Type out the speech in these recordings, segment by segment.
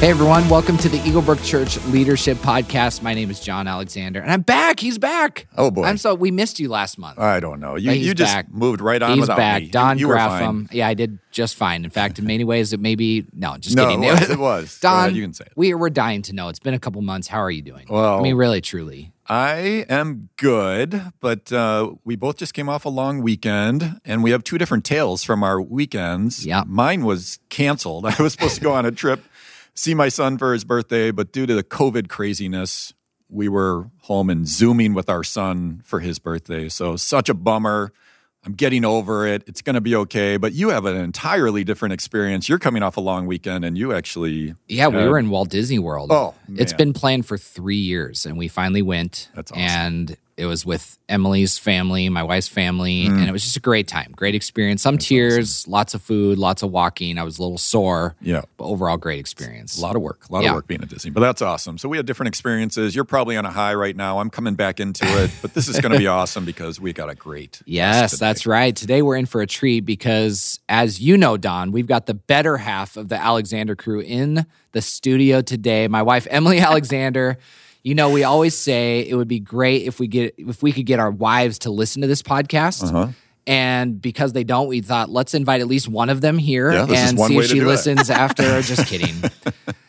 Hey everyone, welcome to the Eaglebrook Church Leadership Podcast. My name is John Alexander, and I'm back. He's back. Oh, boy. I'm so we missed you last month. I don't know. You, you just back. moved right on He's without back. me. Don you, were Graffam. Yeah, I did just fine. In fact, in many ways, it maybe no, just No, kidding. it was. It was. Don, you can say it. we we're dying to know. It's been a couple months. How are you doing? Well- I mean, really, truly. I am good, but uh, we both just came off a long weekend, and we have two different tales from our weekends. Yeah. Mine was canceled. I was supposed to go on a trip, see my son for his birthday, but due to the COVID craziness, we were home and Zooming with our son for his birthday. So, such a bummer. I'm getting over it. It's going to be okay. But you have an entirely different experience. You're coming off a long weekend, and you actually. Yeah, we were in Walt Disney World. Oh, it's been planned for three years, and we finally went. That's awesome. And it was with Emily's family, my wife's family, Mm. and it was just a great time, great experience. Some tears, lots of food, lots of walking. I was a little sore, Yeah. but overall great experience. A lot of work, a lot Yeah. of work being at Disney, but that's awesome. So we had different experiences. You're probably on a high right now. I'm coming back into it, but this is going to be awesome because we got a great. Yes, that's right. Today we're in for a treat because, as you know, Don, we've got the better half of the Alexander crew in the studio today. My wife, Emily Alexander. You know, we always say it would be great if we get if we could get our wives to listen to this podcast. Uh-huh. And because they don't, we thought let's invite at least one of them here Yeah, and see if she listens after. Just kidding.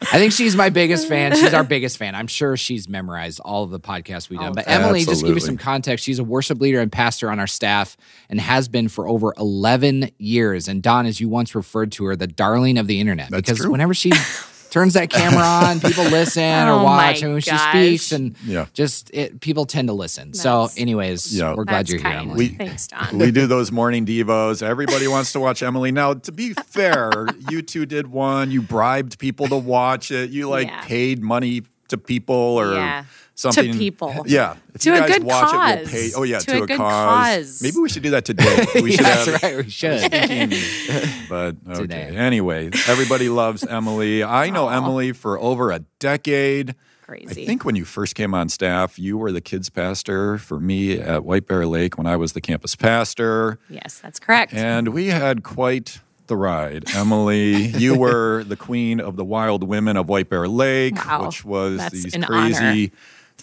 I think she's my biggest fan. She's our biggest fan. I'm sure she's memorized all of the podcasts we've done. All But. Emily, just give you some context. She's a worship leader and pastor on our staff and has been for over 11 years. And Don, as you once referred to her, the darling of the internet. That's because true. whenever she turns that camera on, people listen or Oh watch. And when she speaks, and Yeah. just it, people tend to listen. so, anyways, Yeah. we're glad That's you're here. Emily. We- Thanks, Don. We do those morning devos. Everybody wants to watch Emily. Now, to be fair, you two did one. You bribed people to watch it. You like Yeah. paid money to people or Yeah. Something. people. Yeah. If To you a guys good watch it, we'll cause. pay. Oh, yeah. To To, a a, good cause. cause. Maybe we should do that today. We should That's have, right. We should. But okay. Today. Anyway, everybody loves Emily. I know Aw. Emily for over a decade. Crazy. I think when you first came on staff, you were the kids pastor for me at White Bear Lake when I was the campus pastor. yes, that's correct. And we had quite the ride. Emily, you were the queen of the wild women of White Bear Lake, Wow. which was That's these crazy honor to hold that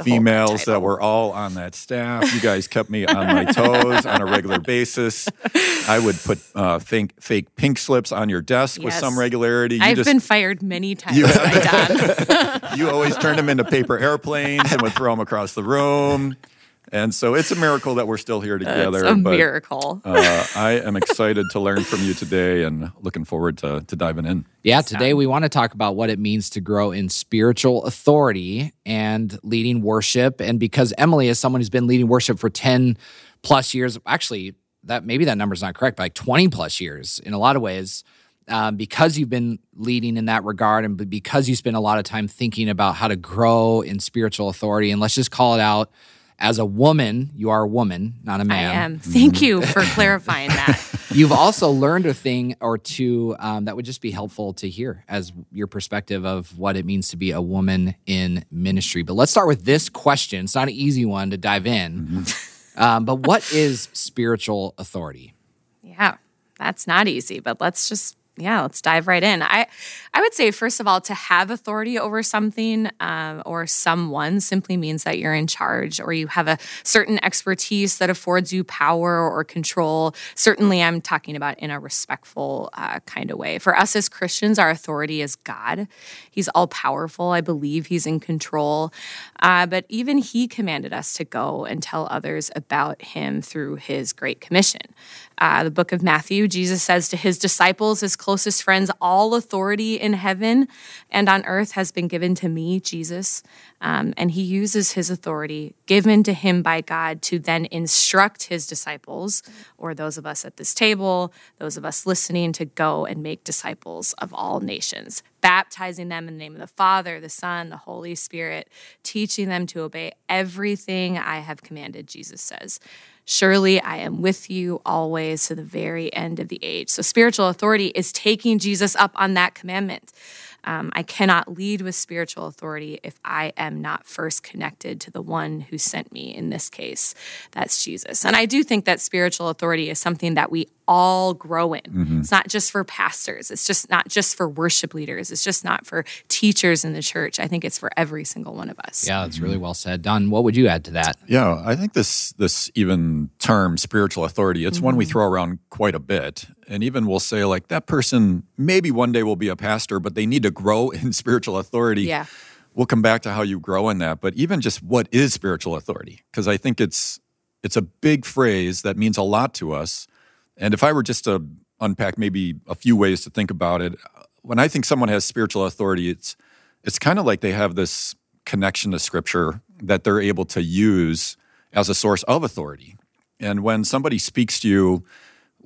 females that were all on that staff. You guys kept me on my toes on a regular basis. I would put uh, fake, fake pink slips on your desk with some regularity. You I've just, been fired many times You by Don. you always turned them into paper airplanes and would throw them across the room. And so it's a miracle that we're still here together. It's a but, miracle. uh, I am excited to learn from you today and looking forward to, to diving in. Yeah, today we want to talk about what it means to grow in spiritual authority and leading worship. And because Emily is someone who's been leading worship for 10 plus years, actually, that maybe that number's not correct, but like 20 plus years in a lot of ways. Um, because you've been leading in that regard and because you spend a lot of time thinking about how to grow in spiritual authority, and let's just call it out as a woman, you are a woman, not a man. I am. Thank you for clarifying that. You've also learned a thing or two um, that would just be helpful to hear as your perspective of what it means to be a woman in ministry. But let's start with this question. It's not an easy one to dive in. Um, but what is spiritual authority? Yeah, that's not easy, but let's just yeah, let's dive right in. I I would say first of all, to have authority over something um, or someone simply means that you're in charge or you have a certain expertise that affords you power or control. Certainly, I'm talking about in a respectful uh, kind of way. For us as Christians, our authority is God. He's all powerful. I believe He's in control. Uh, but even He commanded us to go and tell others about Him through His Great Commission. Uh, the book of Matthew, Jesus says to his disciples, his closest friends, All authority in heaven and on earth has been given to me, Jesus. Um, and he uses his authority given to him by God to then instruct his disciples, or those of us at this table, those of us listening, to go and make disciples of all nations, baptizing them in the name of the Father, the Son, the Holy Spirit, teaching them to obey everything I have commanded, Jesus says. Surely I am with you always to the very end of the age. So, spiritual authority is taking Jesus up on that commandment. Um, I cannot lead with spiritual authority if I am not first connected to the one who sent me. In this case, that's Jesus. And I do think that spiritual authority is something that we all grow in. Mm-hmm. It's not just for pastors. It's just not just for worship leaders. It's just not for teachers in the church. I think it's for every single one of us. Yeah, that's really well said. Don, what would you add to that? Yeah, I think this this even term spiritual authority, it's mm-hmm. one we mm-hmm. throw around quite a bit. And even we'll say like that person maybe one day will be a pastor, but they need to grow in spiritual authority. Yeah. We'll come back to how you grow in that, but even just what is spiritual authority? Because I think it's it's a big phrase that means a lot to us. And if I were just to unpack maybe a few ways to think about it, when I think someone has spiritual authority, it's it's kind of like they have this connection to scripture that they're able to use as a source of authority. And when somebody speaks to you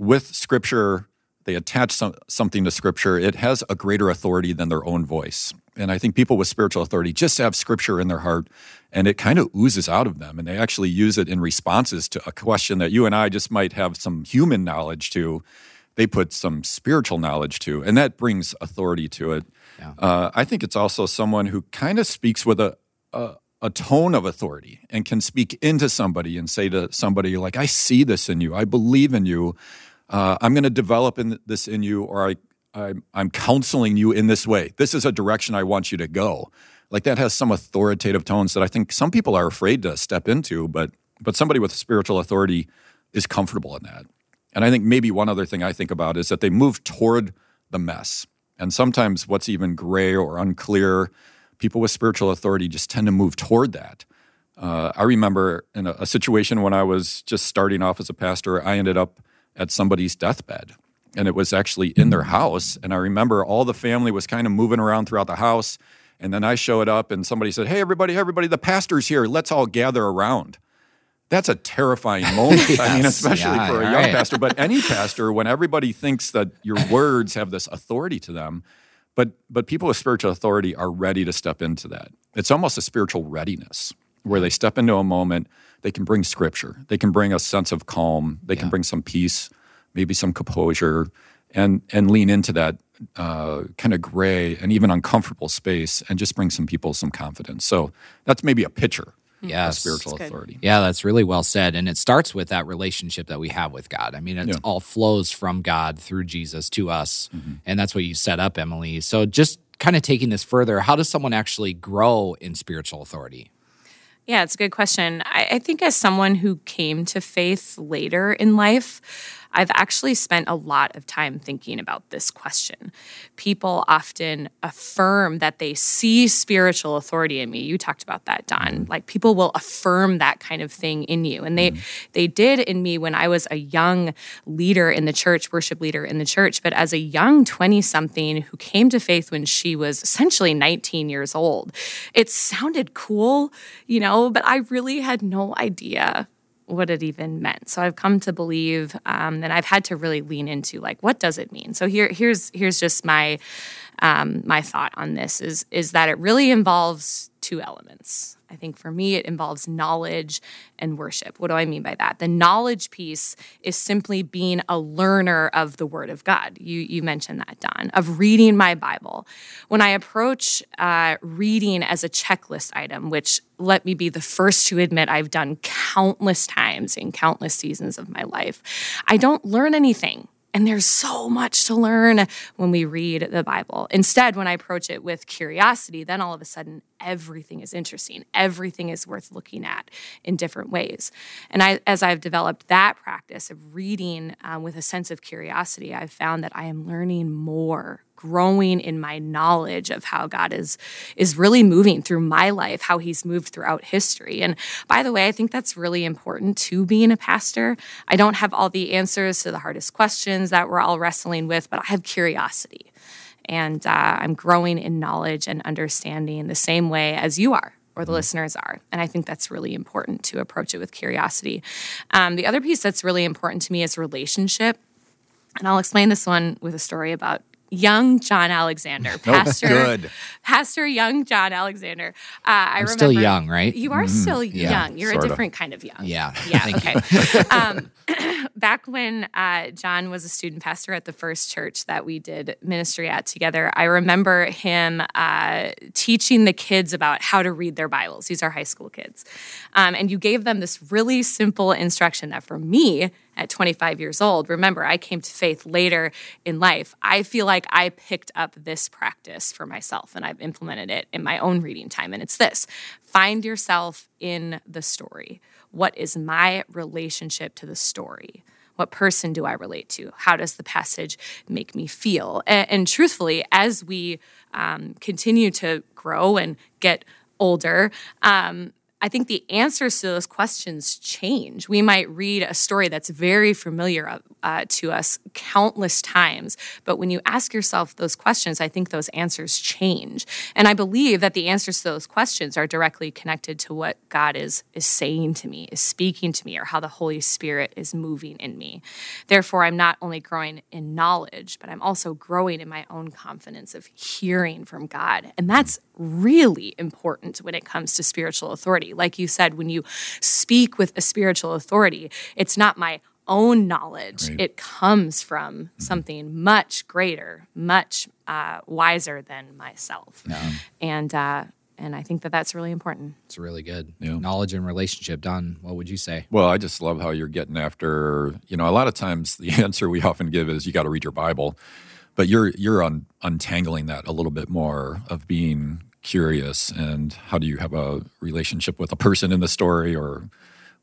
with scripture, they attach some, something to scripture, it has a greater authority than their own voice. And I think people with spiritual authority just have scripture in their heart and it kind of oozes out of them. And they actually use it in responses to a question that you and I just might have some human knowledge to. They put some spiritual knowledge to, and that brings authority to it. Yeah. Uh, I think it's also someone who kind of speaks with a, a, a tone of authority and can speak into somebody and say to somebody like, "I see this in you. I believe in you. Uh, I'm going to develop in this in you, or I I'm, I'm counseling you in this way. This is a direction I want you to go. Like that has some authoritative tones that I think some people are afraid to step into, but but somebody with spiritual authority is comfortable in that. And I think maybe one other thing I think about is that they move toward the mess. And sometimes what's even gray or unclear, people with spiritual authority just tend to move toward that. Uh, I remember in a, a situation when I was just starting off as a pastor, I ended up at somebody's deathbed and it was actually in their house. And I remember all the family was kind of moving around throughout the house. And then I showed up and somebody said, Hey, everybody, everybody, the pastor's here. Let's all gather around. That's a terrifying moment. yes, I mean, especially yeah, for a young right. pastor, but any pastor, when everybody thinks that your words have this authority to them, but but people with spiritual authority are ready to step into that. It's almost a spiritual readiness where they step into a moment, they can bring scripture, they can bring a sense of calm, they yeah. can bring some peace, maybe some composure, and and lean into that uh, kind of gray and even uncomfortable space, and just bring some people some confidence. So that's maybe a picture. Yeah, spiritual authority. Yeah, that's really well said. And it starts with that relationship that we have with God. I mean, it yeah. all flows from God through Jesus to us. Mm-hmm. And that's what you set up, Emily. So just kind of taking this further, how does someone actually grow in spiritual authority? Yeah, it's a good question. I, I think as someone who came to faith later in life, I've actually spent a lot of time thinking about this question. People often affirm that they see spiritual authority in me. You talked about that, Don. Mm-hmm. Like people will affirm that kind of thing in you. And they mm-hmm. they did in me when I was a young leader in the church, worship leader in the church, but as a young 20 something who came to faith when she was essentially 19 years old. It sounded cool, you know, but I really had no idea what it even meant. So I've come to believe, um, and I've had to really lean into like, what does it mean? So here, here's here's just my um, my thought on this is is that it really involves two elements. I think for me, it involves knowledge and worship. What do I mean by that? The knowledge piece is simply being a learner of the Word of God. You, you mentioned that, Don, of reading my Bible. When I approach uh, reading as a checklist item, which let me be the first to admit I've done countless times in countless seasons of my life, I don't learn anything and there's so much to learn when we read the Bible. Instead, when I approach it with curiosity, then all of a sudden everything is interesting. Everything is worth looking at in different ways. And I, as I've developed that practice of reading um, with a sense of curiosity, I've found that I am learning more growing in my knowledge of how God is is really moving through my life, how he's moved throughout history. And by the way, I think that's really important to being a pastor. I don't have all the answers to the hardest questions that we're all wrestling with, but I have curiosity. And uh, I'm growing in knowledge and understanding the same way as you are or the mm-hmm. listeners are. And I think that's really important to approach it with curiosity. Um, the other piece that's really important to me is relationship. And I'll explain this one with a story about young John Alexander, Pastor. Good. Pastor young John Alexander. Uh, I remember, still young, right? You are mm-hmm. still yeah, young. You're a different of. kind of young. Yeah. Yeah. okay. um, back when uh, John was a student pastor at the first church that we did ministry at together, I remember him uh, teaching the kids about how to read their Bibles. These are high school kids. Um, and you gave them this really simple instruction that for me, at 25 years old, remember, I came to faith later in life. I feel like I picked up this practice for myself and I've implemented it in my own reading time. And it's this find yourself in the story. What is my relationship to the story? What person do I relate to? How does the passage make me feel? And, and truthfully, as we um, continue to grow and get older, um, I think the answers to those questions change. We might read a story that's very familiar uh, to us countless times, but when you ask yourself those questions, I think those answers change. And I believe that the answers to those questions are directly connected to what God is is saying to me, is speaking to me, or how the Holy Spirit is moving in me. Therefore, I'm not only growing in knowledge, but I'm also growing in my own confidence of hearing from God. And that's really important when it comes to spiritual authority. Like you said, when you speak with a spiritual authority, it's not my own knowledge. Right. It comes from mm-hmm. something much greater, much uh, wiser than myself. Yeah. And uh, and I think that that's really important. It's really good. Yeah. Knowledge and relationship. Don, what would you say? Well, I just love how you're getting after. You know, a lot of times the answer we often give is you got to read your Bible, but you're you're un, untangling that a little bit more of being curious and how do you have a relationship with a person in the story or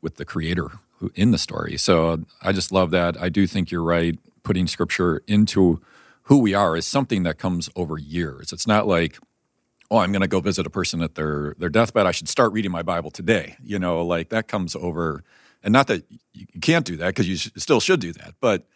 with the creator who, in the story. So I just love that. I do think you're right. Putting scripture into who we are is something that comes over years. It's not like, oh, I'm going to go visit a person at their their deathbed. I should start reading my Bible today. You know, like that comes over, and not that you can't do that because you still should do that, but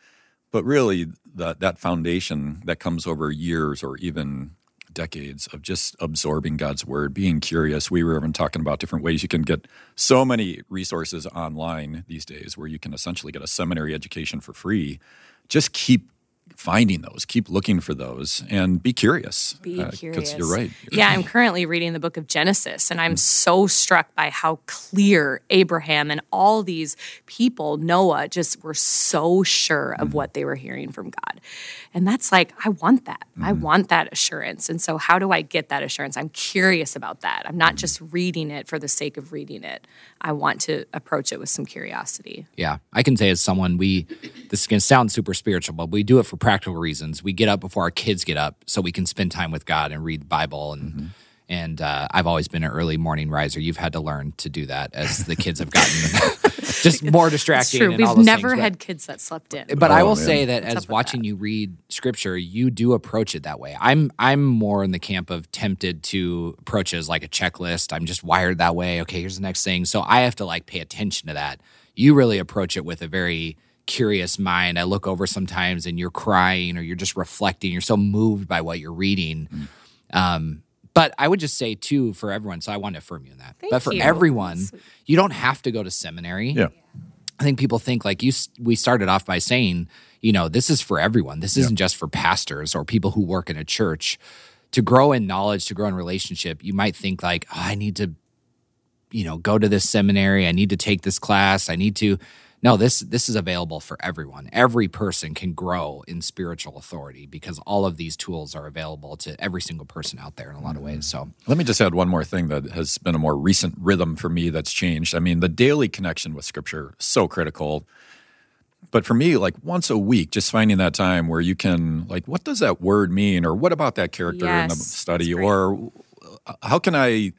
but really that that foundation that comes over years or even decades of just absorbing God's word, being curious. We were even talking about different ways you can get so many resources online these days where you can essentially get a seminary education for free. Just keep finding those, keep looking for those, and be curious. Be uh, curious. You're right. Yeah, I'm currently reading the book of Genesis, and I'm so struck by how clear Abraham and all these people, Noah, just were so sure of mm what they were hearing from God. And that's like, I want that. mm I want that assurance. And so, how do I get that assurance? I'm curious about that. I'm not mm just reading it for the sake of reading it. I want to approach it with some curiosity. Yeah, I can say as someone, we, this can sound super spiritual, but we do it for practical reasons. We get up before our kids get up so we can spend time with God and read the Bible. And mm-hmm. and uh, I've always been an early morning riser. You've had to learn to do that as the kids have gotten just more distracting. true. We've never things, had kids that slept in. But oh, I will man. say that What's as watching that? you read scripture, you do approach it that way. I'm I'm more in the camp of tempted to approach it as like a checklist. I'm just wired that way. Okay, here's the next thing. So I have to like pay attention to that. You really approach it with a very curious mind. I look over sometimes and you're crying or you're just reflecting. You're so moved by what you're reading. Mm. Um, but I would just say too for everyone. So I want to affirm you in that. Thank but for you. everyone, you don't have to go to seminary. Yeah. I think people think like you. We started off by saying, you know, this is for everyone. This isn't yeah. just for pastors or people who work in a church. To grow in knowledge, to grow in relationship, you might think like, oh, I need to, you know, go to this seminary. I need to take this class. I need to no this this is available for everyone. Every person can grow in spiritual authority because all of these tools are available to every single person out there in a lot of ways so. Let me just add one more thing that has been a more recent rhythm for me that's changed. I mean the daily connection with scripture so critical. But for me like once a week just finding that time where you can like what does that word mean? Or what about that character yes, in the study? or uh, how can i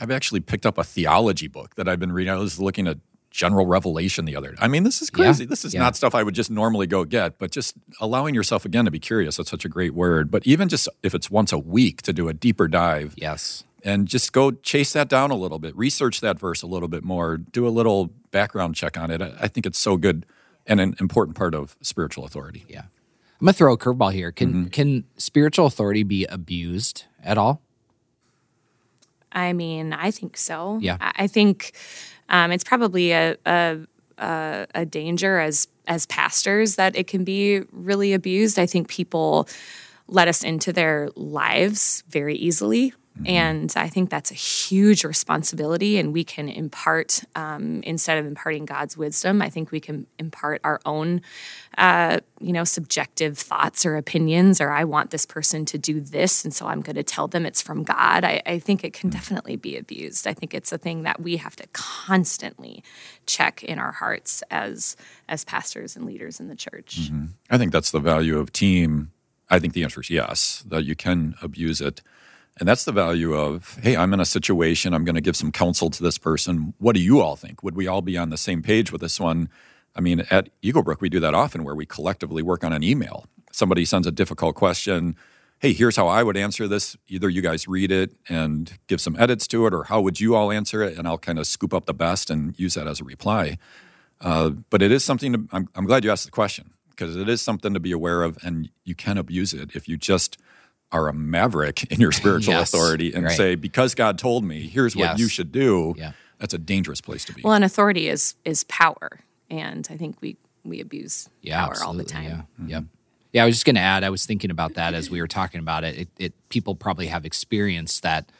I've actually picked up a theology book that I've been reading. I was looking at general revelation the other. I mean, this is crazy. Yeah. This is yeah. not stuff I would just normally go get, but just allowing yourself again to be curious. That's such a great word. But even just if it's once a week to do a deeper dive. Yes. And just go chase that down a little bit, research that verse a little bit more, do a little background check on it. I think it's so good and an important part of spiritual authority. Yeah. I'm gonna throw a curveball here. Can mm-hmm. can spiritual authority be abused at all? I mean, I think so. Yeah. I think um, it's probably a, a, a, a danger as as pastors that it can be really abused. I think people let us into their lives very easily. Mm-hmm. And I think that's a huge responsibility. And we can impart, um, instead of imparting God's wisdom, I think we can impart our own, uh, you know, subjective thoughts or opinions, or I want this person to do this. And so I'm going to tell them it's from God. I, I think it can mm. definitely be abused. I think it's a thing that we have to constantly check in our hearts as, as pastors and leaders in the church. Mm-hmm. I think that's the value of team. I think the answer is yes, that you can abuse it. And that's the value of, hey, I'm in a situation, I'm going to give some counsel to this person. What do you all think? Would we all be on the same page with this one? I mean, at Eaglebrook, we do that often where we collectively work on an email. Somebody sends a difficult question. Hey, here's how I would answer this. Either you guys read it and give some edits to it, or how would you all answer it? And I'll kind of scoop up the best and use that as a reply. Uh, but it is something to, I'm, I'm glad you asked the question because it is something to be aware of, and you can abuse it if you just are a maverick in your spiritual yes, authority and right. say, because God told me, here's yes. what you should do. Yeah. That's a dangerous place to be. Well, and authority is is power, and I think we we abuse yeah, power all the time. Yeah. Mm-hmm. Yep. Yeah, I was just going to add. I was thinking about that as we were talking about it. It, it people probably have experienced that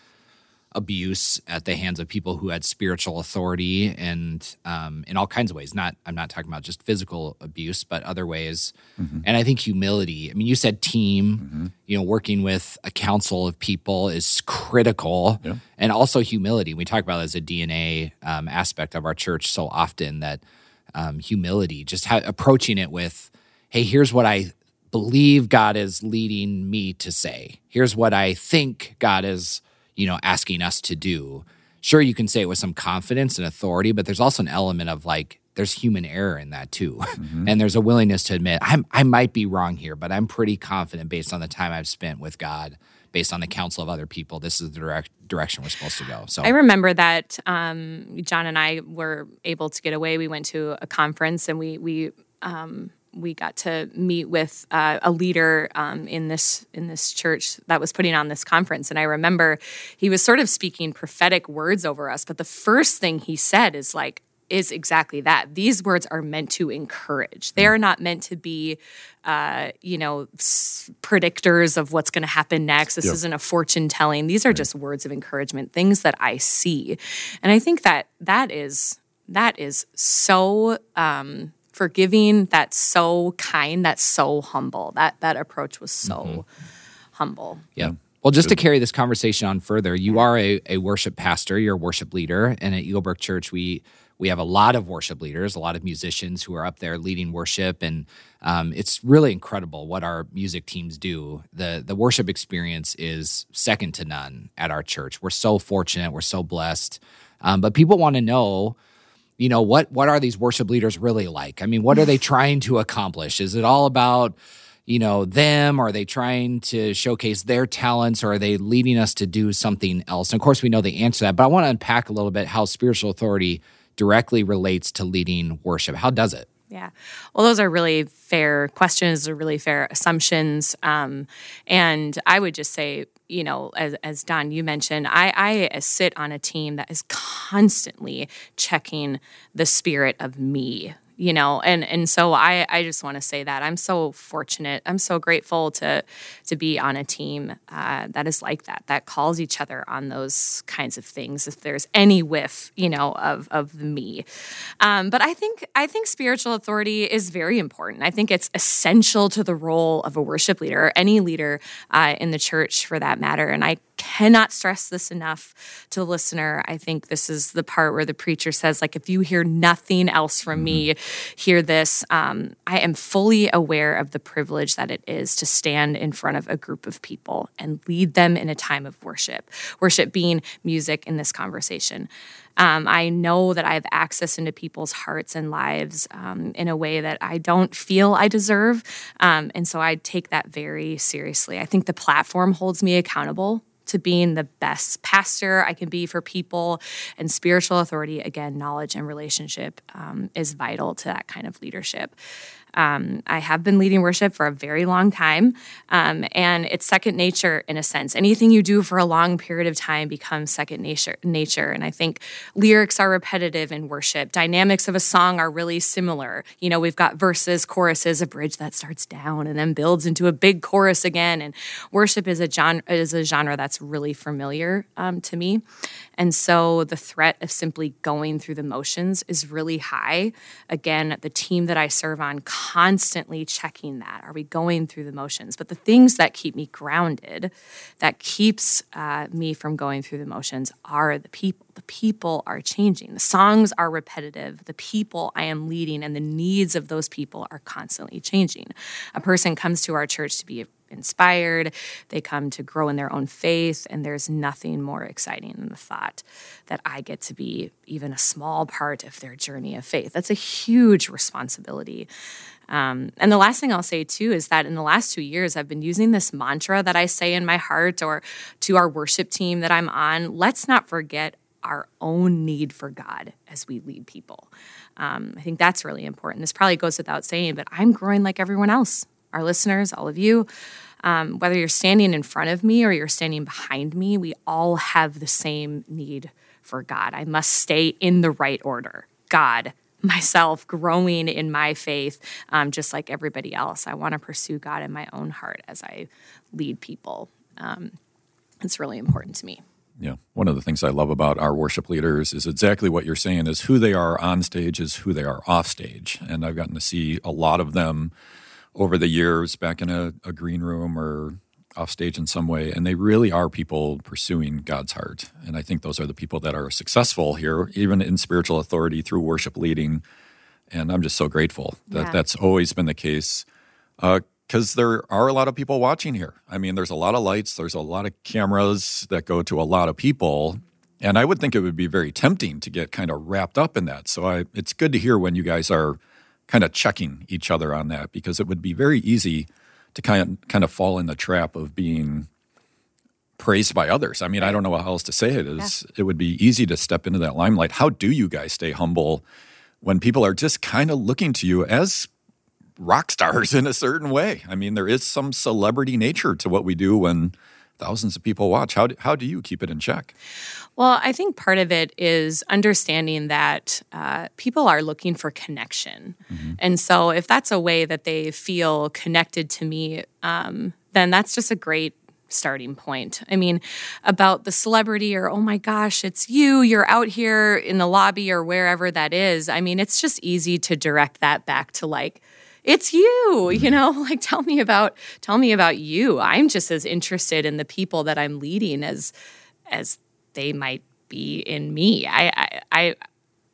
abuse at the hands of people who had spiritual authority and um, in all kinds of ways. Not I'm not talking about just physical abuse, but other ways. Mm-hmm. And I think humility. I mean, you said team. Mm-hmm. You know, working with a council of people is critical, yeah. and also humility. We talk about it as a DNA um, aspect of our church so often that um, humility, just ha- approaching it with, "Hey, here's what I." Believe God is leading me to say. Here's what I think God is you know, asking us to do. Sure, you can say it with some confidence and authority, but there's also an element of like, there's human error in that too. Mm-hmm. And there's a willingness to admit, I'm, I might be wrong here, but I'm pretty confident based on the time I've spent with God, based on the counsel of other people, this is the direct direction we're supposed to go. So I remember that um, John and I were able to get away. We went to a conference and we, we, um, we got to meet with uh, a leader um, in this in this church that was putting on this conference, and I remember he was sort of speaking prophetic words over us. But the first thing he said is like, is exactly that. These words are meant to encourage. They are not meant to be, uh, you know, s- predictors of what's going to happen next. This yep. isn't a fortune telling. These are right. just words of encouragement, things that I see, and I think that that is that is so. Um, forgiving, that's so kind, that's so humble. That that approach was so mm-hmm. humble. Yeah. Well, just to carry this conversation on further, you are a, a worship pastor, you're a worship leader, and at Eaglebrook Church, we we have a lot of worship leaders, a lot of musicians who are up there leading worship, and um, it's really incredible what our music teams do. the The worship experience is second to none at our church. We're so fortunate, we're so blessed, um, but people want to know you know what what are these worship leaders really like? I mean what are they trying to accomplish? Is it all about you know them? Are they trying to showcase their talents or are they leading us to do something else? And of course we know the answer to that but i want to unpack a little bit how spiritual authority directly relates to leading worship. How does it? Yeah. Well, those are really fair questions, are really fair assumptions. Um, and I would just say, you know, as, as Don, you mentioned, I, I uh, sit on a team that is constantly checking the spirit of me you know and and so i i just want to say that. I'm so fortunate. I'm so grateful to to be on a team uh, that is like that that calls each other on those kinds of things if there's any whiff you know of of me. Um, but i think i think spiritual authority is very important. I think it's essential to the role of a worship leader or any leader uh, in the church for that matter. And i cannot stress this enough to the listener. I think this is the part where the preacher says, like, if you hear nothing else from mm-hmm. me, hear this. Um, I am fully aware of the privilege that it is to stand in front of a group of people and lead them in a time of worship, worship being music in this conversation. Um, I know that I have access into people's hearts and lives um, in a way that I don't feel I deserve. Um, and so I take that very seriously. I think the platform holds me accountable to being the best pastor I can be for people. And spiritual authority, again, knowledge and relationship um, is vital to that kind of leadership. Um, I have been leading worship for a very long time, um, and it's second nature in a sense. Anything you do for a long period of time becomes second nature. Nature, and I think lyrics are repetitive in worship. Dynamics of a song are really similar. You know, we've got verses, choruses, a bridge that starts down and then builds into a big chorus again. And worship is a genre is a genre that's really familiar um, to me, and so the threat of simply going through the motions is really high. Again, the team that I serve on constantly checking that. Are we going through the motions? But the things that keep me grounded, that keeps uh, me from going through the motions, are the people. The people are changing. The songs are repetitive. The people I am leading and the needs of those people are constantly changing. A person comes to our church to be inspired, they come to grow in their own faith, and there's nothing more exciting than the thought that I get to be even a small part of their journey of faith. That's a huge responsibility. Um, and the last thing I'll say too is that in the last two years, I've been using this mantra that I say in my heart or to our worship team that I'm on let's not forget our own need for God as we lead people. Um, I think that's really important. This probably goes without saying, but I'm growing like everyone else, our listeners, all of you. Um, whether you're standing in front of me or you're standing behind me, we all have the same need for God. I must stay in the right order. God, myself growing in my faith, um, just like everybody else. I want to pursue God in my own heart as I lead people. Um, it's really important to me. Yeah. One of the things I love about our worship leaders is exactly what you're saying is who they are on stage is who they are off stage. And I've gotten to see a lot of them over the years back in a, a green room or off stage in some way. And they really are people pursuing God's heart. And I think those are the people that are successful here, even in spiritual authority through worship leading. And I'm just so grateful that Yeah. that's always been the case. Uh, Because there are a lot of people watching here. I mean, there's a lot of lights, there's a lot of cameras that go to a lot of people. And I would think it would be very tempting to get kind of wrapped up in that. So I, it's good to hear when you guys are kind of checking each other on that because it would be very easy to kind of kind of fall in the trap of being praised by others. I mean, I don't know how else to say it. Is it would be easy to step into that limelight. How do you guys stay humble when people are just kind of looking to you as rock stars in a certain way? I mean, there is some celebrity nature to what we do when thousands of people watch. How do, how do you keep it in check? Well, I think part of it is understanding that uh, people are looking for connection. And so, if that's a way that they feel connected to me, um, then that's just a great starting point. I mean, about the celebrity or, oh my gosh, it's you, you're out here in the lobby or wherever that is. I mean, it's just easy to direct that back to like, it's you you mm-hmm. know? Like tell me about tell me about you. I'm just as interested in the people that i'm leading as as they might be in me. I i, I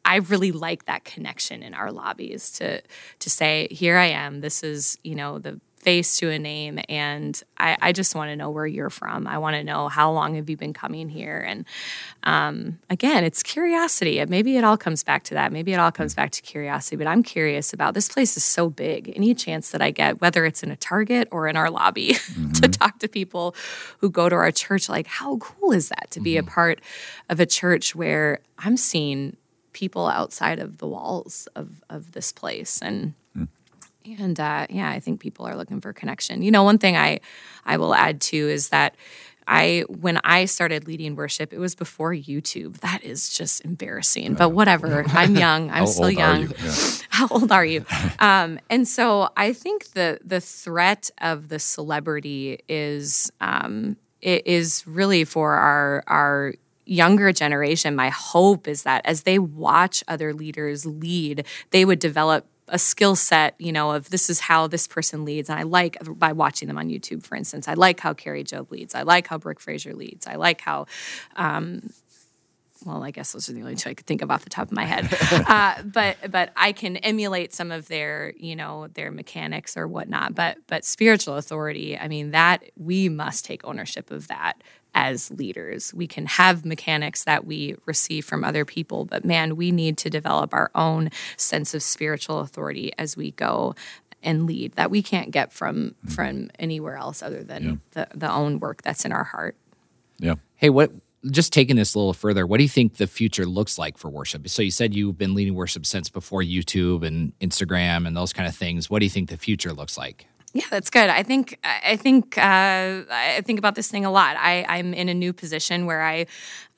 I really like that connection in our lobbies to to say, here I am. This is you know the face to a name, and I, I just want to know where you're from. I want to know how long have you been coming here, and um, again, it's curiosity. Maybe it all comes back to that. Maybe it all comes back to curiosity. But I'm curious about this place is so big. Any chance that I get, whether it's in a Target or in our lobby, to talk to people who go to our church, like how cool is that to be a part of a church where I'm seeing people outside of the walls of of this place and and uh, yeah i think people are looking for connection you know one thing i i will add too is that i when i started leading worship it was before youtube that is just embarrassing but whatever i'm young i'm still young you? Yeah. how old are you? Um, and so I think the the threat of the celebrity is um, it is really for our our younger generation. My hope is that as they watch other leaders lead, they would develop a skill set, you know, of this is how this person leads. And I like by watching them on YouTube, for instance, I like how Kari Jobe leads. I like how Brooke Fraser leads. I like how well, I guess those are the only two I could think of off the top of my head. uh, but but I can emulate some of their you know their mechanics or whatnot. But but spiritual authority, I mean that we must take ownership of that as leaders. We can have mechanics that we receive from other people, but man, we need to develop our own sense of spiritual authority as we go and lead that we can't get from mm-hmm. from anywhere else other than the, the own work that's in our heart. Yeah. Hey, what just taking this a little further, what do you think the future looks like for worship? So you said you've been leading worship since before YouTube and Instagram and those kind of things. What do you think the future looks like? Yeah, that's good. I think I think uh, I think about this thing a lot. I, I'm in a new position where I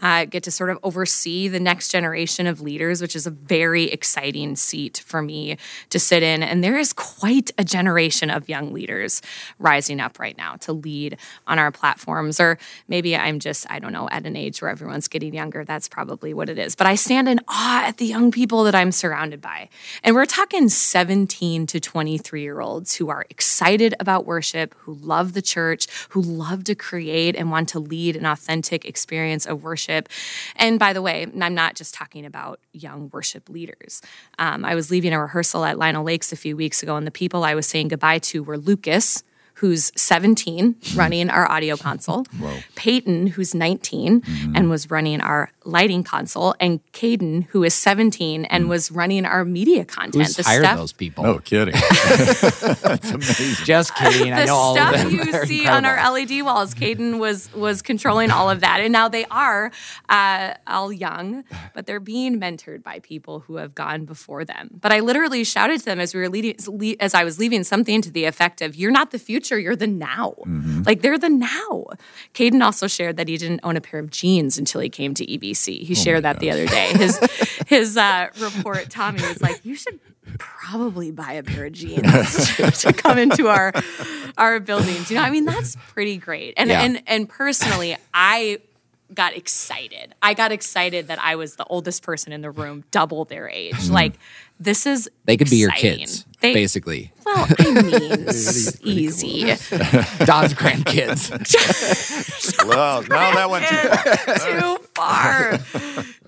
uh, get to sort of oversee the next generation of leaders, which is a very exciting seat for me to sit in. And there is quite a generation of young leaders rising up right now to lead on our platforms. Or maybe I'm just, I don't know, at an age where everyone's getting younger. That's probably what it is. But I stand in awe at the young people that I'm surrounded by. And we're talking 17 to 23 year olds who are excited about worship, who love the church, who love to create and want to lead an authentic experience of worship worship. And by the way, I'm not just talking about young worship leaders. Um, I was leaving a rehearsal at Lino Lakes a few weeks ago, and the people I was saying goodbye to were Lucas, who's 17, running our audio console, Whoa. Peyton, who's 19 mm-hmm. and was running our lighting console, and Caden, who is 17 and mm. was running our media content. Who's the hired stuff, those people? No kidding. That's amazing. Just kidding. I know all of them. you They're see incredible. on our LED walls, Caden was was controlling all of that, and now they are uh, all young, but they're being mentored by people who have gone before them. But I literally shouted to them as we were leading, as I was leaving, something to the effect of, "You're not the future." Future, you're the now. Mm-hmm. Like they're the now. Caden also shared that he didn't own a pair of jeans until he came to EBC. He oh shared that gosh. the other day. His his uh, report, Tommy was like, you should probably buy a pair of jeans to come into our our buildings. You know, I mean, that's pretty great. And yeah. and and personally, I got excited. I got excited that I was the oldest person in the room, double their age. Mm. Like this is they could exciting. be your kids, they, basically. Well, I mean, easy. Don's grandkids. well, now that went too far. too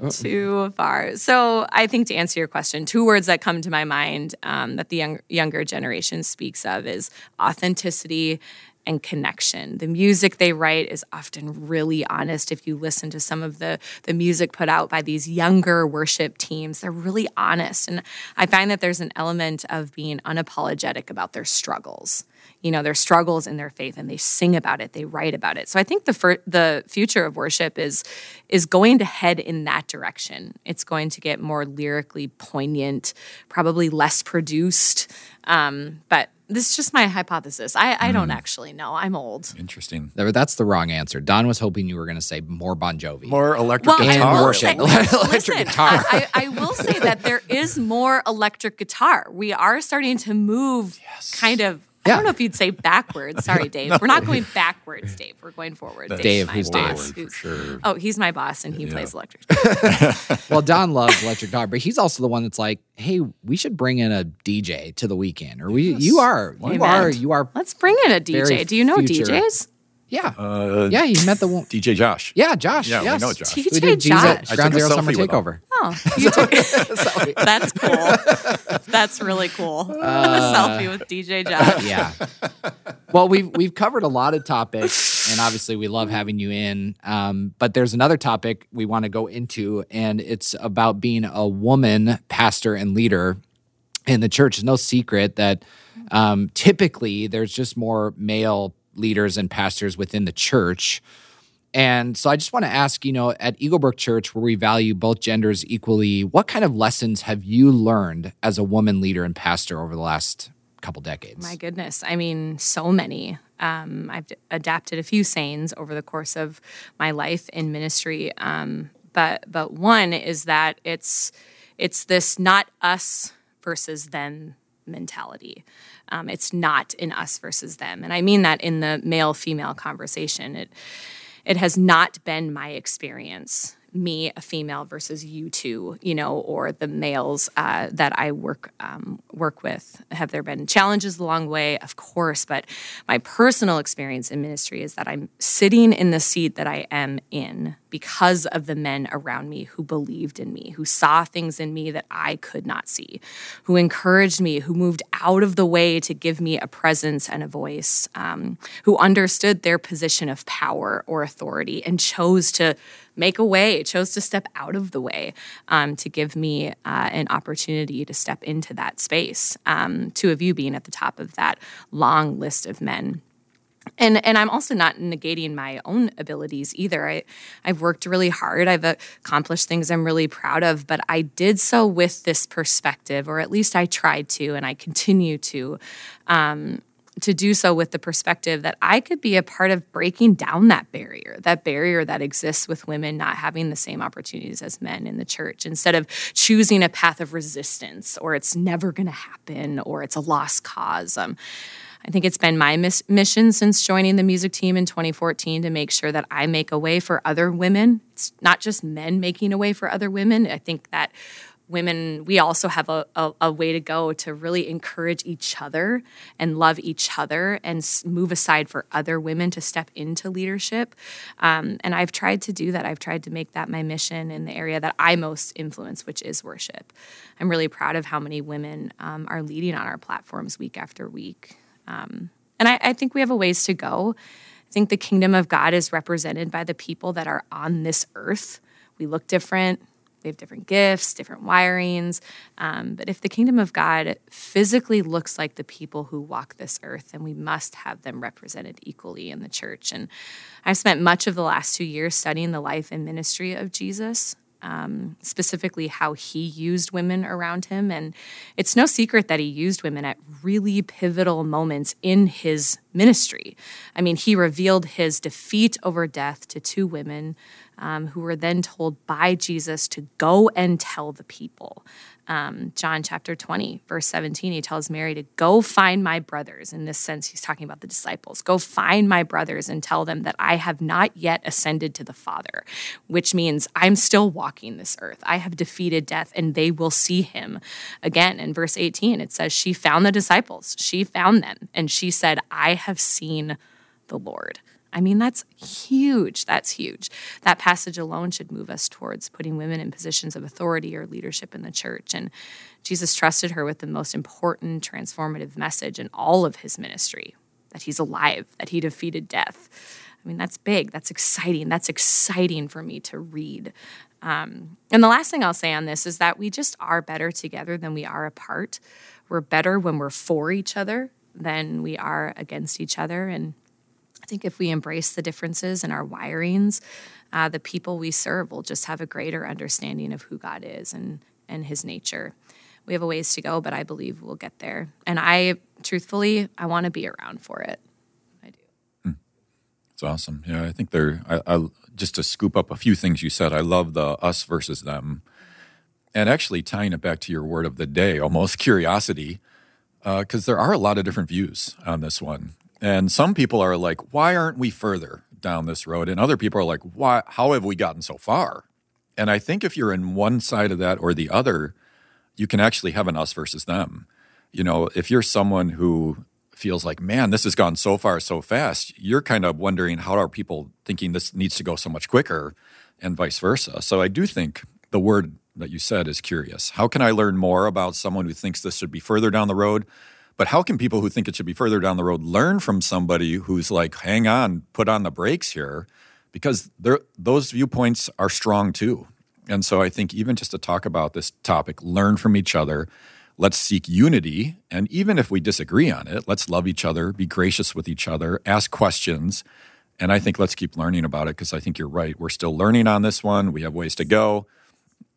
far. too far. So I think to answer your question, two words that come to my mind um, that the young, younger generation speaks of is authenticity and connection. The music they write is often really honest. If you listen to some of the, the music put out by these younger worship teams, they're really honest. And I find that there's an element of being unapologetic about their struggles. You know, their struggles in their faith and they sing about it, they write about it. So I think the fir- the future of worship is is going to head in that direction. It's going to get more lyrically poignant, probably less produced. Um, but this is just my hypothesis. I, I mm. don't actually know. I'm old. Interesting. That's the wrong answer. Don was hoping you were going to say more Bon Jovi. More electric well, guitar. worship. electric listen, guitar. I, I, will say that there is more electric guitar. We are starting to move yes. kind of yeah. I don't know if you'd say backwards. Sorry, Dave. no. We're not going backwards, Dave. We're going forward. Dave, Dave who's Dave? Who's, sure. Oh, he's my boss and he yeah. plays electric. well, Don loves electric guitar, but he's also the one that's like, "Hey, we should bring in a DJ to the weekend." Or we, yes. you are, you are, you are. Let's bring in a DJ. Do you know future. DJs? Yeah. Uh, yeah, he met the one. DJ Josh. Yeah, Josh. Yeah, yes. we know Josh. DJ we did Josh. At Ground Zero Summer Takeover. Oh, you took That's cool. That's really cool. Uh, a selfie with DJ Josh. Yeah. Well, we've we've covered a lot of topics, and obviously we love having you in. Um, but there's another topic we want to go into, and it's about being a woman pastor and leader in the church. It's no secret that um, typically there's just more male leaders and pastors within the church. And so I just want to ask, you know, at Eaglebrook Church, where we value both genders equally, what kind of lessons have you learned as a woman leader and pastor over the last couple decades? My goodness. I mean, so many. Um, I've adapted a few sayings over the course of my life in ministry. Um, but but one is that it's it's this not us versus them mentality. Um, it's not in us versus them. And I mean that in the male female conversation. It, it has not been my experience me a female versus you two you know or the males uh, that i work um, work with have there been challenges along the way of course but my personal experience in ministry is that i'm sitting in the seat that i am in because of the men around me who believed in me who saw things in me that i could not see who encouraged me who moved out of the way to give me a presence and a voice um, who understood their position of power or authority and chose to make a way, chose to step out of the way um, to give me uh, an opportunity to step into that space. Um, two of you being at the top of that long list of men. And and I'm also not negating my own abilities either. I I've worked really hard. I've accomplished things I'm really proud of, but I did so with this perspective, or at least I tried to, and I continue to. Um, to do so with the perspective that I could be a part of breaking down that barrier, that barrier that exists with women not having the same opportunities as men in the church, instead of choosing a path of resistance or it's never going to happen or it's a lost cause. Um, I think it's been my mis- mission since joining the music team in 2014 to make sure that I make a way for other women. It's not just men making a way for other women. I think that women, we also have a, a, a, way to go to really encourage each other and love each other and move aside for other women to step into leadership. Um, and I've tried to do that. I've tried to make that my mission in the area that I most influence, which is worship. I'm really proud of how many women um, are leading on our platforms week after week. Um, and I, I think we have a ways to go. I think the kingdom of God is represented by the people that are on this earth. We look different, we have different gifts, different wirings. Um, but if the kingdom of God physically looks like the people who walk this earth, then we must have them represented equally in the church. And I've spent much of the last two years studying the life and ministry of Jesus um, specifically how he used women around him. And it's no secret that he used women at really pivotal moments in his ministry. I mean, he revealed his defeat over death to two women um, who were then told by Jesus to go and tell the people um, John chapter 20, verse 17, he tells Mary to go find my brothers. In this sense, he's talking about the disciples. Go find my brothers and tell them that I have not yet ascended to the Father, which means I'm still walking this earth. I have defeated death and they will see him again. In verse 18, it says, She found the disciples, she found them, and she said, I have seen the Lord. I mean, that's huge. That's huge. That passage alone should move us towards putting women in positions of authority or leadership in the church. And Jesus trusted her with the most important transformative message in all of his ministry that he's alive, that he defeated death. I mean, that's big. That's exciting. That's exciting for me to read. Um, and the last thing I'll say on this is that we just are better together than we are apart. We're better when we're for each other than we are against each other. And I think if we embrace the differences in our wirings, uh, the people we serve will just have a greater understanding of who God is and, and his nature. We have a ways to go, but I believe we'll get there. And I, truthfully, I want to be around for it. I do. Mm. It's awesome. Yeah, I think there, I, I, just to scoop up a few things you said, I love the us versus them. And actually tying it back to your word of the day, almost curiosity, because uh, there are a lot of different views on this one. And some people are like, why aren't we further down this road? And other people are like, why, how have we gotten so far? And I think if you're in one side of that or the other, you can actually have an us versus them. You know, if you're someone who feels like, man, this has gone so far so fast, you're kind of wondering how are people thinking this needs to go so much quicker and vice versa. So I do think the word that you said is curious. How can I learn more about someone who thinks this should be further down the road? But how can people who think it should be further down the road learn from somebody who's like, hang on, put on the brakes here? Because those viewpoints are strong too. And so I think even just to talk about this topic, learn from each other. Let's seek unity. And even if we disagree on it, let's love each other, be gracious with each other, ask questions. And I think let's keep learning about it because I think you're right. We're still learning on this one. We have ways to go.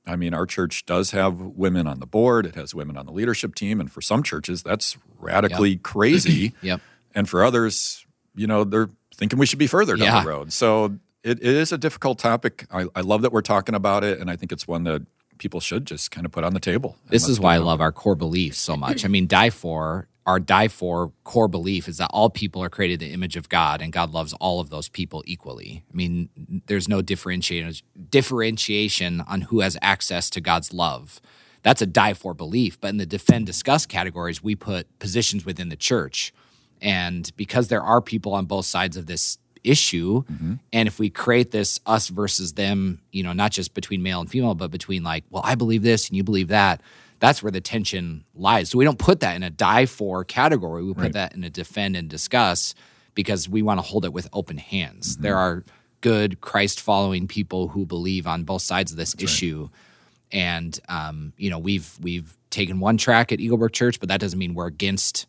I mean, our church does have women on the board. It has women on the leadership team, and for some churches, that's radically yep. crazy. yep. And for others, you know, they're thinking we should be further down yeah. the road. So it, it is a difficult topic. I, I love that we're talking about it, and I think it's one that people should just kind of put on the table. This is why I love our core beliefs so much. I mean, die for our die for core belief is that all people are created in the image of God and God loves all of those people equally. I mean, there's no differentiation differentiation on who has access to God's love. That's a die for belief. But in the defend discuss categories, we put positions within the church. And because there are people on both sides of this issue, mm-hmm. and if we create this us versus them, you know, not just between male and female, but between like, well, I believe this and you believe that that's where the tension lies. So we don't put that in a die for category. We put right. that in a defend and discuss because we want to hold it with open hands. Mm-hmm. There are good Christ following people who believe on both sides of this that's issue. Right. And um, you know, we've we've taken one track at Eaglebrook Church, but that doesn't mean we're against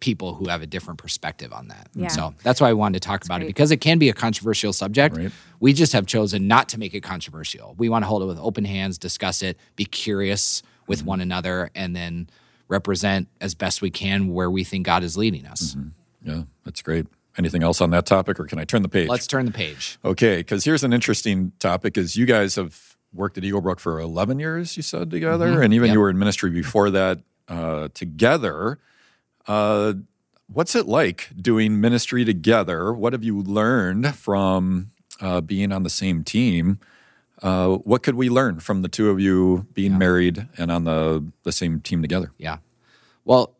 people who have a different perspective on that. Yeah. So that's why I wanted to talk about it because it can be a controversial subject. Right. We just have chosen not to make it controversial. We want to hold it with open hands, discuss it, be curious with Mm-hmm. one another, and then represent as best we can where we think God is leading us. Mm-hmm. Yeah, that's great. Anything else on that topic, or can I turn the page? Let's turn the page. Okay, because here's an interesting topic: is you guys have worked at Eagle Brook for 11 years, you said together, and even Yep. you were in ministry before that uh, together. Uh, what's it like doing ministry together? What have you learned from uh, being on the same team? Uh, what could we learn from the two of you being married and on the the same team together? Yeah. Well,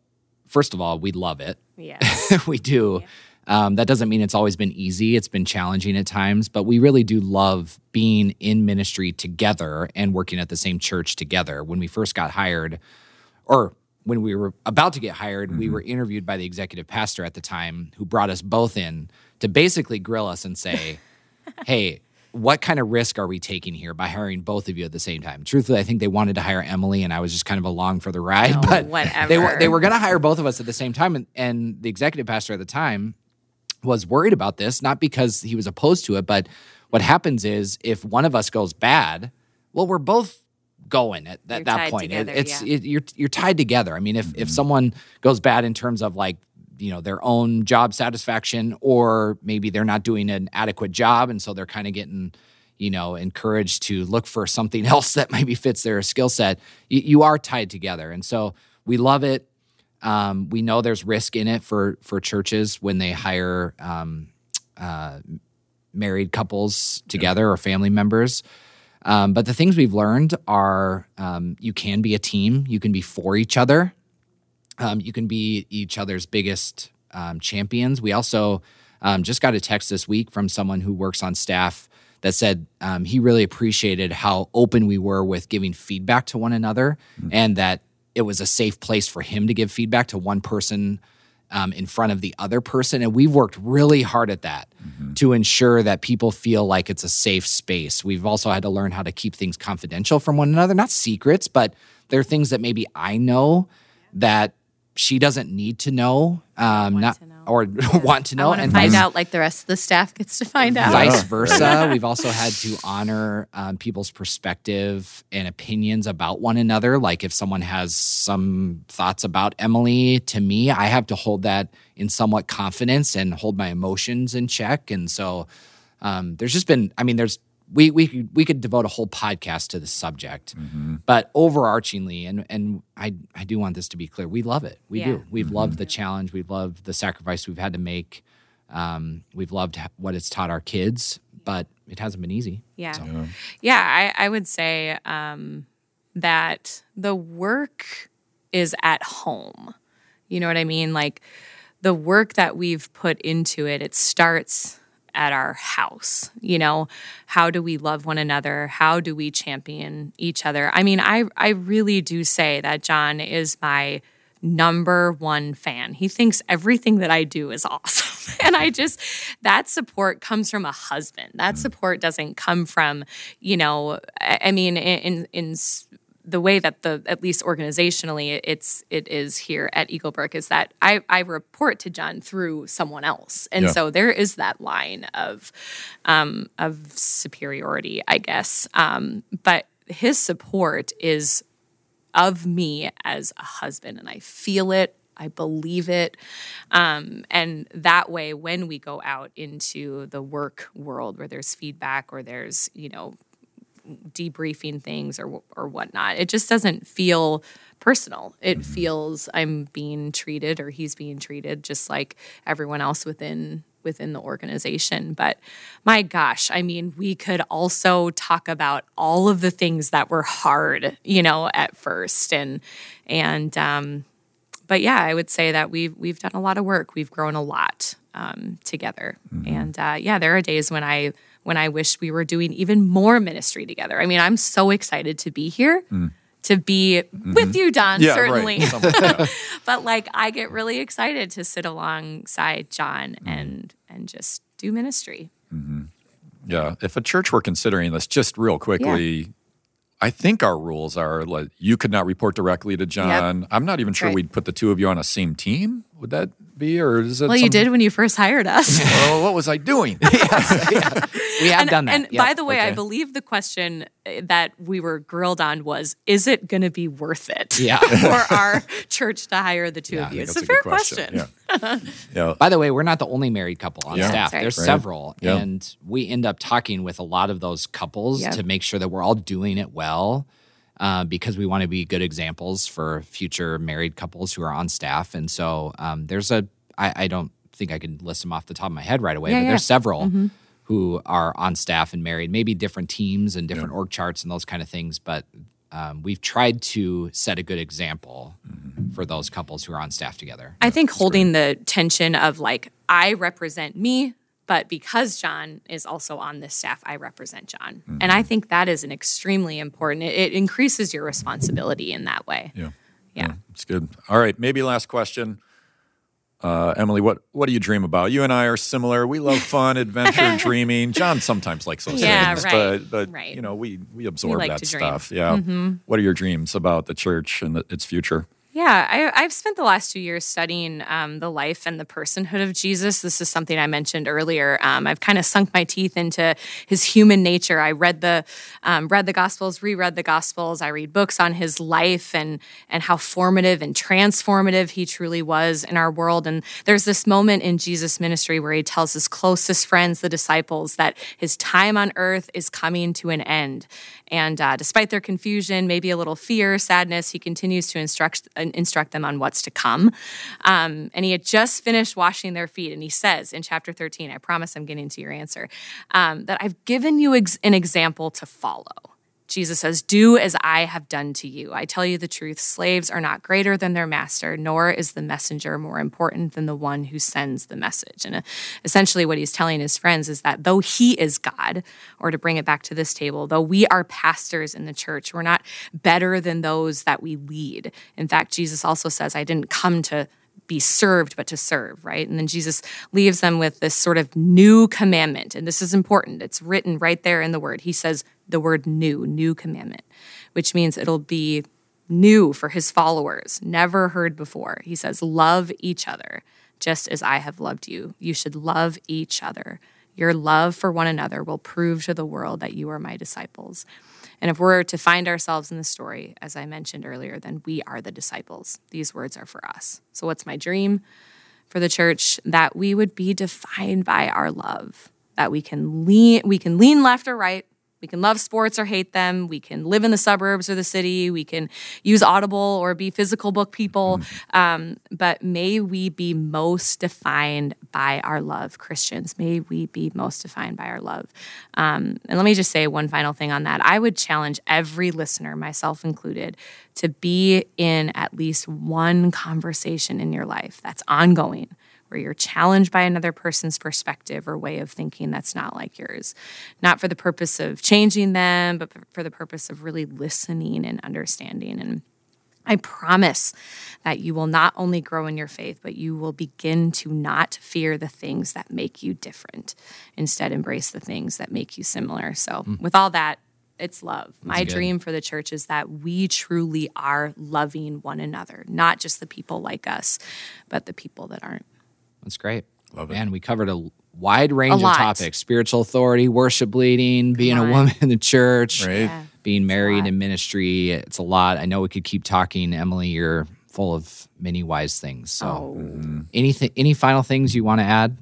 first of all, we love it. Yes. we do. Um, that doesn't mean it's always been easy. It's been challenging at times, but we really do love being in ministry together and working at the same church together. When we first got hired, or when we were about to get hired, we were interviewed by the executive pastor at the time who brought us both in to basically grill us and say, hey, what kind of risk are we taking here by hiring both of you at the same time? Truthfully, I think they wanted to hire Emily, and I was just kind of along for the ride. Oh, but they were whatever. they were going to hire both of us at the same time, and, and the executive pastor at the time was worried about this, not because he was opposed to it, but what happens is if one of us goes bad, well, we're both going at that, You're that tied point. It- together, it's yeah. it, you're you're tied together. I mean, if if mm-hmm. someone goes bad in terms of like you know their own job satisfaction, or maybe they're not doing an adequate job, and so they're kind of getting you know encouraged to look for something else that maybe fits their skill set. You, you are tied together, and so we love it. Um, we know there's risk in it for for churches when they hire um, uh, married couples together or family members. Um, but the things we've learned are um, you can be a team, you can be for each other, um, you can be each other's biggest um, champions. We also um, just got a text this week from someone who works on staff that said um, he really appreciated how open we were with giving feedback to one another and that it was a safe place for him to give feedback to one person um, in front of the other person. And we've worked really hard at that to ensure that people feel like it's a safe space. We've also had to learn how to keep things confidential from one another, not secrets, but there are things that maybe I know that she doesn't need to know, um, not to know. or want to know, and find vice- out like the rest of the staff gets to find out. vice versa. We've also had to honor um, people's perspective and opinions about one another. Like if someone has some thoughts about Emily to me, I have to hold that in somewhat confidence and hold my emotions in check. And so um, there's just been, I mean, there's we we could, we could devote a whole podcast to the subject, but overarchingly, and and I I do want this to be clear, we love it. We Yeah. do. We've loved the challenge. We've loved the sacrifice we've had to make. Um, we've loved what it's taught our kids, but it hasn't been easy. Yeah. So- Yeah, I, I would say um, that the work is at home. You know what I mean? Like the work that we've put into it, it starts at our house. You know, how do we love one another? How do we champion each other? I mean, I I really do say that John is my number one fan. He thinks everything that I do is awesome. and I just, that support comes from a husband. That mm. support doesn't come from, you know, I, mean, in, in, the way that the at least organizationally it's it is here at Eaglebrook is that I, I report to John through someone else. And Yeah. so there is that line of um, of superiority I guess. Um, but his support is of me as a husband and I feel it I believe it. Um, and that way when we go out into the work world where there's feedback or there's you know debriefing things or or whatnot. It just doesn't feel personal. It feels I'm being treated or he's being treated just like everyone else within within the organization. But my gosh, I mean, we could also talk about all of the things that were hard, you know, at first and and um but yeah, I would say that we've we've done a lot of work. We've grown a lot um, together, and uh, yeah, there are days when I when I wish we were doing even more ministry together. I mean, I'm so excited to be here, mm. to be mm-hmm. with you, Don. Yeah, certainly, right. Yeah. but like I get really excited to sit alongside John mm. and and just do ministry. Mm-hmm. Yeah. If a church were considering this, just real quickly, I think our rules are like you could not report directly to John. I'm not even sure right. we'd put the two of you on a same team. Would that be, or is it? Well, you something- did when you first hired us. Oh, what was I doing? We have and, done that. and Yep. by the way, I believe the question uh, that we were grilled on was, "Is it going to be worth it Yeah. for our church to hire the two Yeah, of you?" think It's a that's fair good question. Yeah. yeah. By the way, we're not the only married couple on Yeah. staff. Right. There's Right. several. Yeah. And we end up talking with a lot of those couples Yep. to make sure that we're all doing it well uh, because we want to be good examples for future married couples who are on staff. And so um, there's a, I, I don't think I can list them off the top of my head right away, Yeah, but yeah. there's several who are on staff and married, maybe different teams and different org charts and those kind of things. But um, we've tried to set a good example for those couples who are on staff together. I think holding the tension of like, I represent me, but because John is also on this staff, I represent John. And Mm-hmm. I think that is an extremely important, it, it increases your responsibility in that way. Yeah. Yeah. It's good. All right. Maybe last question. Uh, Emily, what, what do you dream about? You and I are similar. We love fun, adventure, dreaming. John sometimes likes those Yeah, things, right, but, but right. you know, we, we absorb like that. Mm-hmm. stuff. Yeah. What are your dreams about the church and the, its future? Yeah, I, I've spent the last two years studying um, the life and the personhood of Jesus. This is something I mentioned earlier. Um, I've kind of sunk my teeth into his human nature. I read the um, read the Gospels, reread the Gospels. I read books on his life and and how formative and transformative he truly was in our world. And there's this moment in Jesus' ministry where he tells his closest friends, the disciples, that his time on earth is coming to an end. And uh, despite their confusion, maybe a little fear, sadness, he continues to instruct uh, instruct them on what's to come. Um, and he had just finished washing their feet, and he says in chapter 13, I promise I'm getting to your answer, um, that I've given you ex- an example to follow. Jesus says, Do as I have done to you. I tell you the truth slaves are not greater than their master, nor is the messenger more important than the one who sends the message. And uh, essentially, what he's telling his friends is that though he is God, or to bring it back to this table, though we are pastors in the church, we're not better than those that we lead. In fact, Jesus also says, I didn't come to be served, but to serve, right? And then Jesus leaves them with this sort of new commandment. And this is important. It's written right there in the word. He says the word new, new commandment, which means it'll be new for his followers, never heard before. He says, Love each other just as I have loved you. You should love each other. Your love for one another will prove to the world that you are my disciples. And if we're to find ourselves in the story, as I mentioned earlier, then we are the disciples. These words are for us. So, what's my dream for the church? That we would be defined by our love, that we can lean, we can lean left or right. We can love sports or hate them. We can live in the suburbs or the city. We can use Audible or be physical book people. Um, but may we be most defined by our love, Christians. May we be most defined by our love. Um, and let me just say one final thing on that. I would challenge every listener, myself included, to be in at least one conversation in your life that's ongoing where you're challenged by another person's perspective or way of thinking that's not like yours. Not for the purpose of changing them, but for the purpose of really listening and understanding. And I promise that you will not only grow in your faith, but you will begin to not fear the things that make you different. Instead, embrace the things that make you similar. So, hmm. with all that, it's love. My good. dream for the church is that we truly are loving one another, not just the people like us, but the people that aren't. That's great. Love it. Man, we covered a wide range of topics spiritual authority, worship leading, being a woman in the church, Right? Yeah. being married in ministry. It's a lot. I know we could keep talking. Emily, you're full of many wise things. So, Oh. Mm-hmm. anything, any final things you want to add?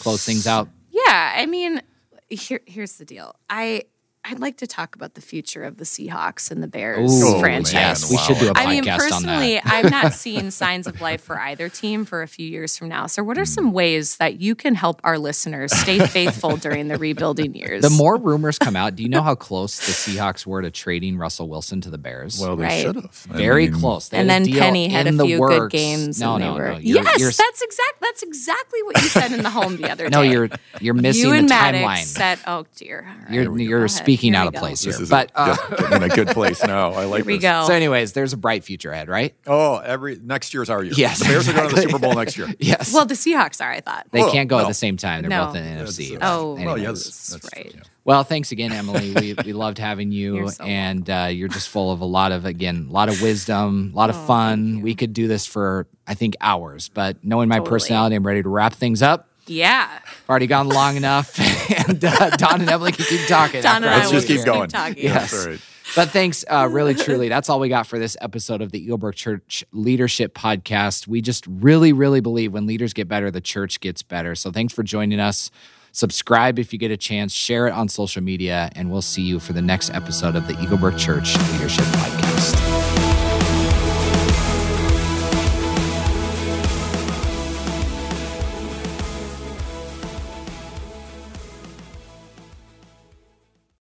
Close things out. Yeah, I mean, here, here's the deal. I I'd like to talk about the future of the Seahawks and the Bears Ooh, franchise. Yes, we should do a podcast I mean, on personally, that. I've not seen signs of life for either team for a few years from now. So, what are hmm. some ways that you can help our listeners stay faithful during the rebuilding years? The more rumors come out, do you know how close the Seahawks were to trading Russell Wilson to the Bears? Well, they Right. should have. I very mean, close. They and then Penny had a few works. good games. No, and no, they were, no. You're- yes, you're- that's exact. That's exactly what you said in the home the other day. no, you're you're missing you and the Maddox timeline. said, "Oh dear, All right, you're you're ahead. Speaking Here out of go. place here. This is But a, uh, in a good place now. I like Here we this. go. so, anyways, there's a bright future ahead, right? Oh, every next year's our year. Yes, the Bears are going to the. Super Bowl next year. Yes. Well, the Seahawks are. I thought. they Well, can't go at the same time. They're No. both in the NFC. but Oh, well, anyways. yes, that's right. true, Well, thanks again, Emily. we, we loved having you, You're so and uh, you're just full of a lot of again, a lot of wisdom, a lot of Oh, fun. We could do this for I think hours, but knowing my Totally. personality, I'm ready to wrap things up. Yeah. I've already gone long enough, and uh, Don and Emily can keep talking. Don after and I I Let's just keep keep going. talking. Yes. That's all right. But thanks, uh, really, truly. That's all we got for this episode of the Eaglebrook Church Leadership Podcast. We just really, really believe when leaders get better, the church gets better. So thanks for joining us. Subscribe if you get a chance, share it on social media, and we'll see you for the next episode of the Eaglebrook Church Leadership Podcast.